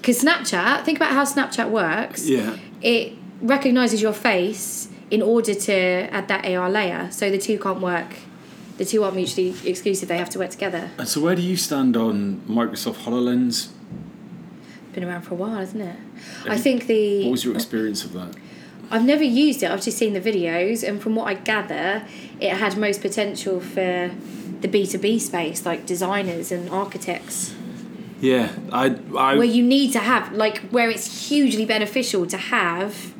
Because Snapchat, think about how Snapchat works. Yeah. It recognizes your face in order to add that AR layer. So the two can't work. The two aren't mutually exclusive. They have to work together. And so where do you stand on Microsoft HoloLens? Been around for a while, hasn't it? I think the What was your experience of that? I've never used it. I've just seen the videos, and from what I gather, it had most potential for the B two B space, like designers and architects. Yeah, I I where you need to have like where it's hugely beneficial to have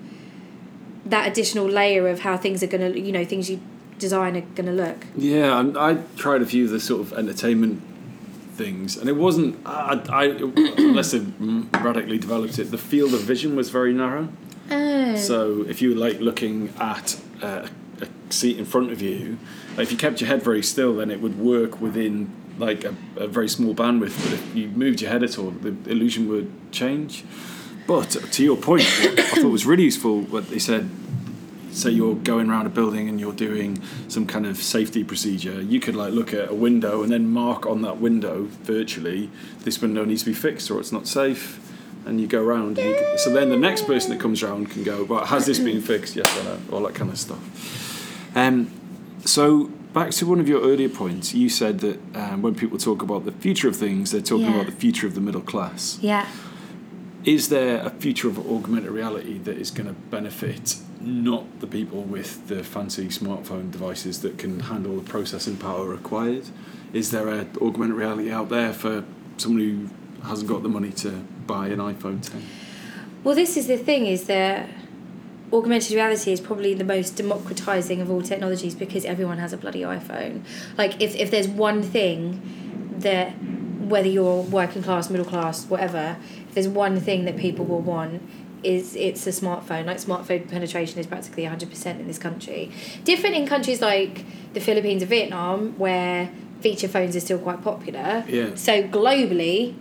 that additional layer of how things are going to you know things you design are going to look Yeah, I, I tried a few of the sort of entertainment things, and it wasn't. I, I unless they radically developed it, the field of vision was very narrow. Oh So if you were like looking at uh, a seat in front of you, like, if you kept your head very still, then it would work within like a, a very small bandwidth. But if you moved your head at all, the illusion would change. But to your point, what I thought was really useful what they said. Say you're going around a building and you're doing some kind of safety procedure. You could like look at a window and then mark on that window virtually this window needs to be fixed or it's not safe and you go around. And you can, so then the next person that comes around can go, well, has this been fixed? Yes or no? All that kind of stuff. Um, so back to one of your earlier points, you said that um, when people talk about the future of things, they're talking Yeah. about the future of the middle class. yeah Is there a future of augmented reality that is going to benefit not the people with the fancy smartphone devices that can handle the processing power required? Is there a augmented reality out there for someone who hasn't got the money to buy an iPhone 10? well this is the thing is that augmented reality is probably the most democratizing of all technologies because everyone has a bloody iphone like if, if there's one thing that whether you're working class middle class whatever if there's one thing that people will want is it's a smartphone like smartphone penetration is practically 100% in this country different in countries like the philippines and vietnam where feature phones are still quite popular Yeah. so globally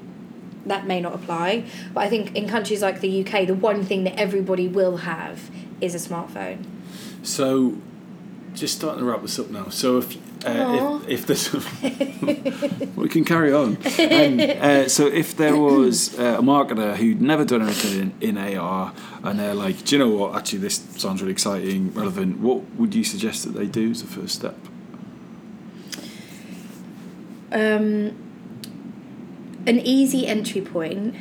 that may not apply. But I think in countries like the UK, the one thing that everybody will have is a smartphone. So, just starting to wrap this up now. So if uh, if, if there's we can carry on. Um, uh, so if there was uh, a marketer who'd never done anything in, in AR and they're like, do you know what? Actually, this sounds really exciting, relevant. What would you suggest that they do as a first step? Um, an easy entry point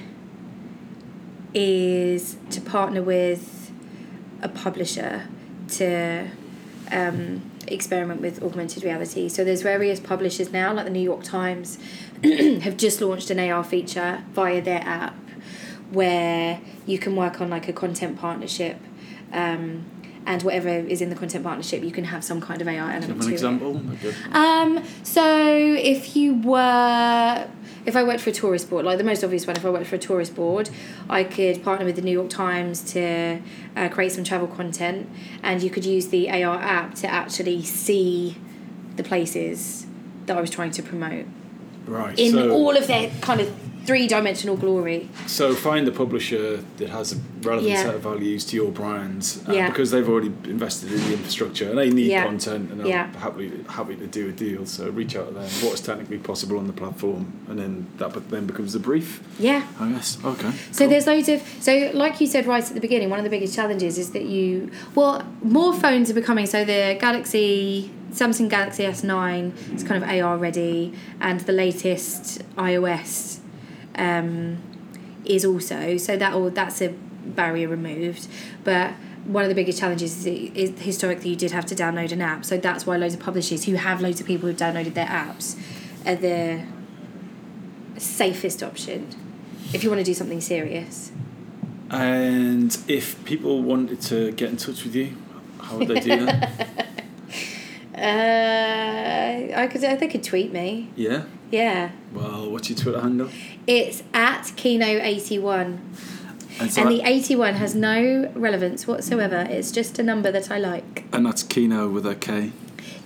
is to partner with a publisher to um, experiment with augmented reality. So there's various publishers now, like the New York Times, have just launched an AR feature via their app where you can work on like a content partnership. Um, and whatever is in the content partnership, you can have some kind of AR Do you element have an example? Um, so if you were, if I worked for a tourist board, like the most obvious one, if I worked for a tourist board, I could partner with the New York Times to uh, create some travel content, and you could use the AR app to actually see the places that I was trying to promote right. in so, all of their kind of three dimensional glory. So find the publisher that has a relevant Yeah. set of values to your brand uh, Yeah. because they've already invested in the infrastructure and they need Yeah. content and they're happy happy to do a deal. So reach out to them. What's technically possible on the platform, and then that then becomes the brief. Yeah. I guess. Okay. So cool. there's loads of so like you said right at the beginning, one of the biggest challenges is that you well more phones are becoming so the Galaxy Samsung Galaxy S9 is kind of AR ready, and the latest iOS um, is also so that all that's a barrier removed, but. One of the biggest challenges is, is historically you did have to download an app, so that's why loads of publishers who have loads of people who've downloaded their apps are the safest option if you want to do something serious. And if people wanted to get in touch with you, how would they do that? Uh, I could. They could tweet me. Yeah. Yeah. Well, what's your Twitter handle? It's at Keano eighty one. And, so and the 81 has no relevance whatsoever. It's just a number that I like. And that's Keano with a K.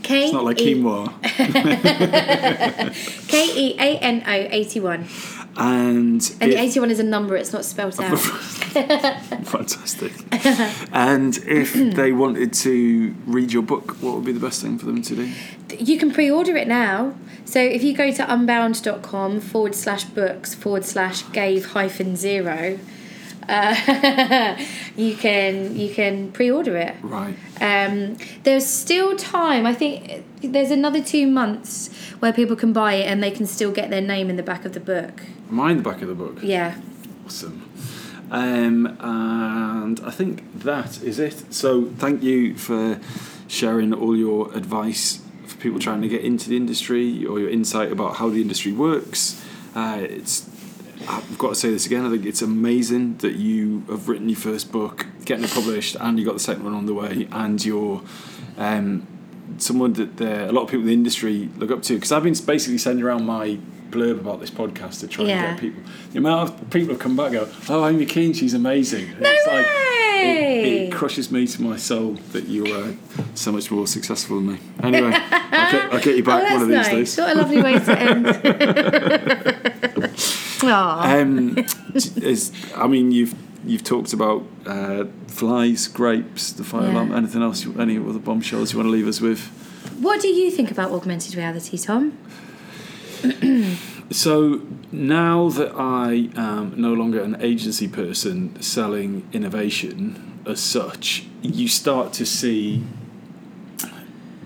K. It's not like e- quinoa. K E A N O 81 and and it, the 81 is a number it's not spelt out. Fantastic. And if they wanted to read your book what would be the best thing for them to do? You can pre-order it now. So if you go to unbound.com forward slash books forward slash gave hyphen zero uh, you can you can pre-order it. Right. Um, there's still time. I think there's another two months where people can buy it and they can still get their name in the back of the book. Am I in the back of the book? Yeah. Awesome. Um, and I think that is it. So thank you for sharing all your advice for people trying to get into the industry or your insight about how the industry works. Uh, it's I've got to say this again. I think it's amazing that you have written your first book, getting it published, and you got the second one on the way, and you're um, someone that the, a lot of people in the industry look up to. Because I've been basically sending around my blurb about this podcast to try Yeah. and get people. The amount of people have come back and go, "Oh, Amy Kean, she's amazing." And it's like it, way! it crushes me to my soul that you are so much more successful than me. Anyway, I'll get, I'll get you Oh, back that's one of these nice. days. What a lovely way to end. Um, is I mean you've you've talked about uh, flies, grapes, the fire Yeah. alarm. Anything else? Any other bombshells you want to leave us with? what do you think about augmented reality, Tom? So now that I am no longer an agency person selling innovation as such, you start to see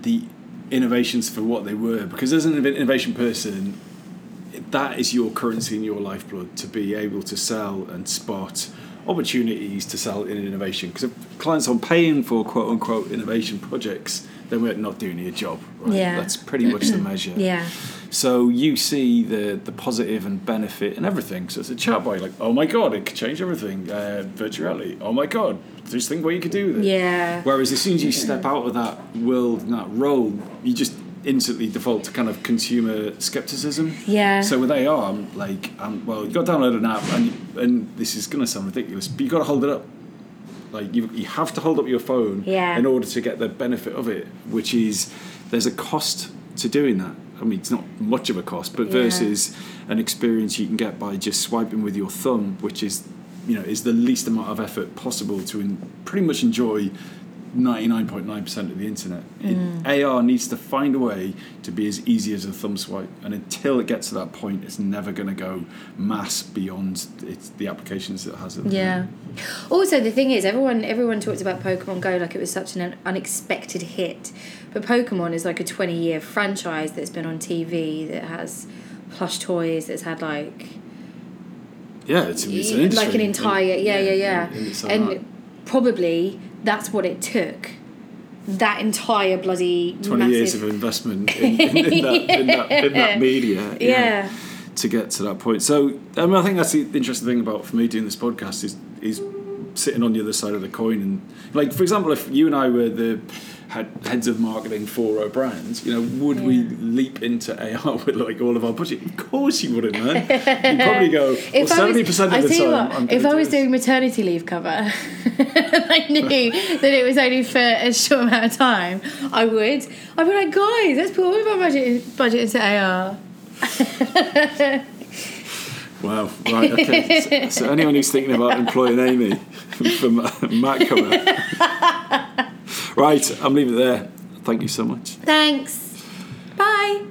the innovations for what they were. Because as an innovation person, that is your currency and your lifeblood to be able to sell and spot opportunities to sell in innovation. Because if clients aren't paying for quote unquote innovation projects, then we're not doing your job. Right? Yeah. That's pretty much the measure. Yeah. So you see the the positive and benefit and everything. So it's a chatbot like, oh my god, it could change everything. Uh, virtual reality. Oh my god, just think what you could do with it. Yeah. Whereas as soon as you step out of that world and that role, you just instantly default to kind of consumer skepticism. Yeah. So with AR, I'm like, um, well, you've got to download an app, and and this is gonna sound ridiculous, but you've got to hold it up. Like you, you have to hold up your phone Yeah. in order to get the benefit of it, which is there's a cost to doing that. I mean, it's not much of a cost, but Yeah. versus an experience you can get by just swiping with your thumb, which is, you know, is the least amount of effort possible to in, pretty much enjoy 99.9% of the internet. It, AR needs to find a way to be as easy as a thumb swipe, and until it gets to that point, it's never going to go mass beyond its, the applications it has. At the Yeah. Also, the thing is, everyone everyone talks about Pokemon Go like it was such an unexpected hit, but Pokemon is like a twenty year franchise that's been on TV that has plush toys that's had like Yeah, it's, it's an like an entire yeah yeah yeah, in- in and probably that's what it took. That entire bloody 20 massive years of investment in, in, in, that, in, that, in that media. yeah. to get to that point. So I mean, I think that's the interesting thing about for me doing this podcast is is sitting on the other side of the coin and like for example, if you and I were the head, heads of marketing for our brands, you know, would we leap into AR with like all of our budget? Of course you wouldn't, man. You'd probably go well, If I seventy was, percent I of the time. what, if I was this. doing maternity leave cover, I knew that it was only for a short amount of time. I would. I'd be like, guys, let's put all of our budget budget into AR. Wow. Right. Okay. so, so anyone who's thinking about employing Amy for Mac cover. Right. I'm leaving it there. Thank you so much. Thanks. Bye.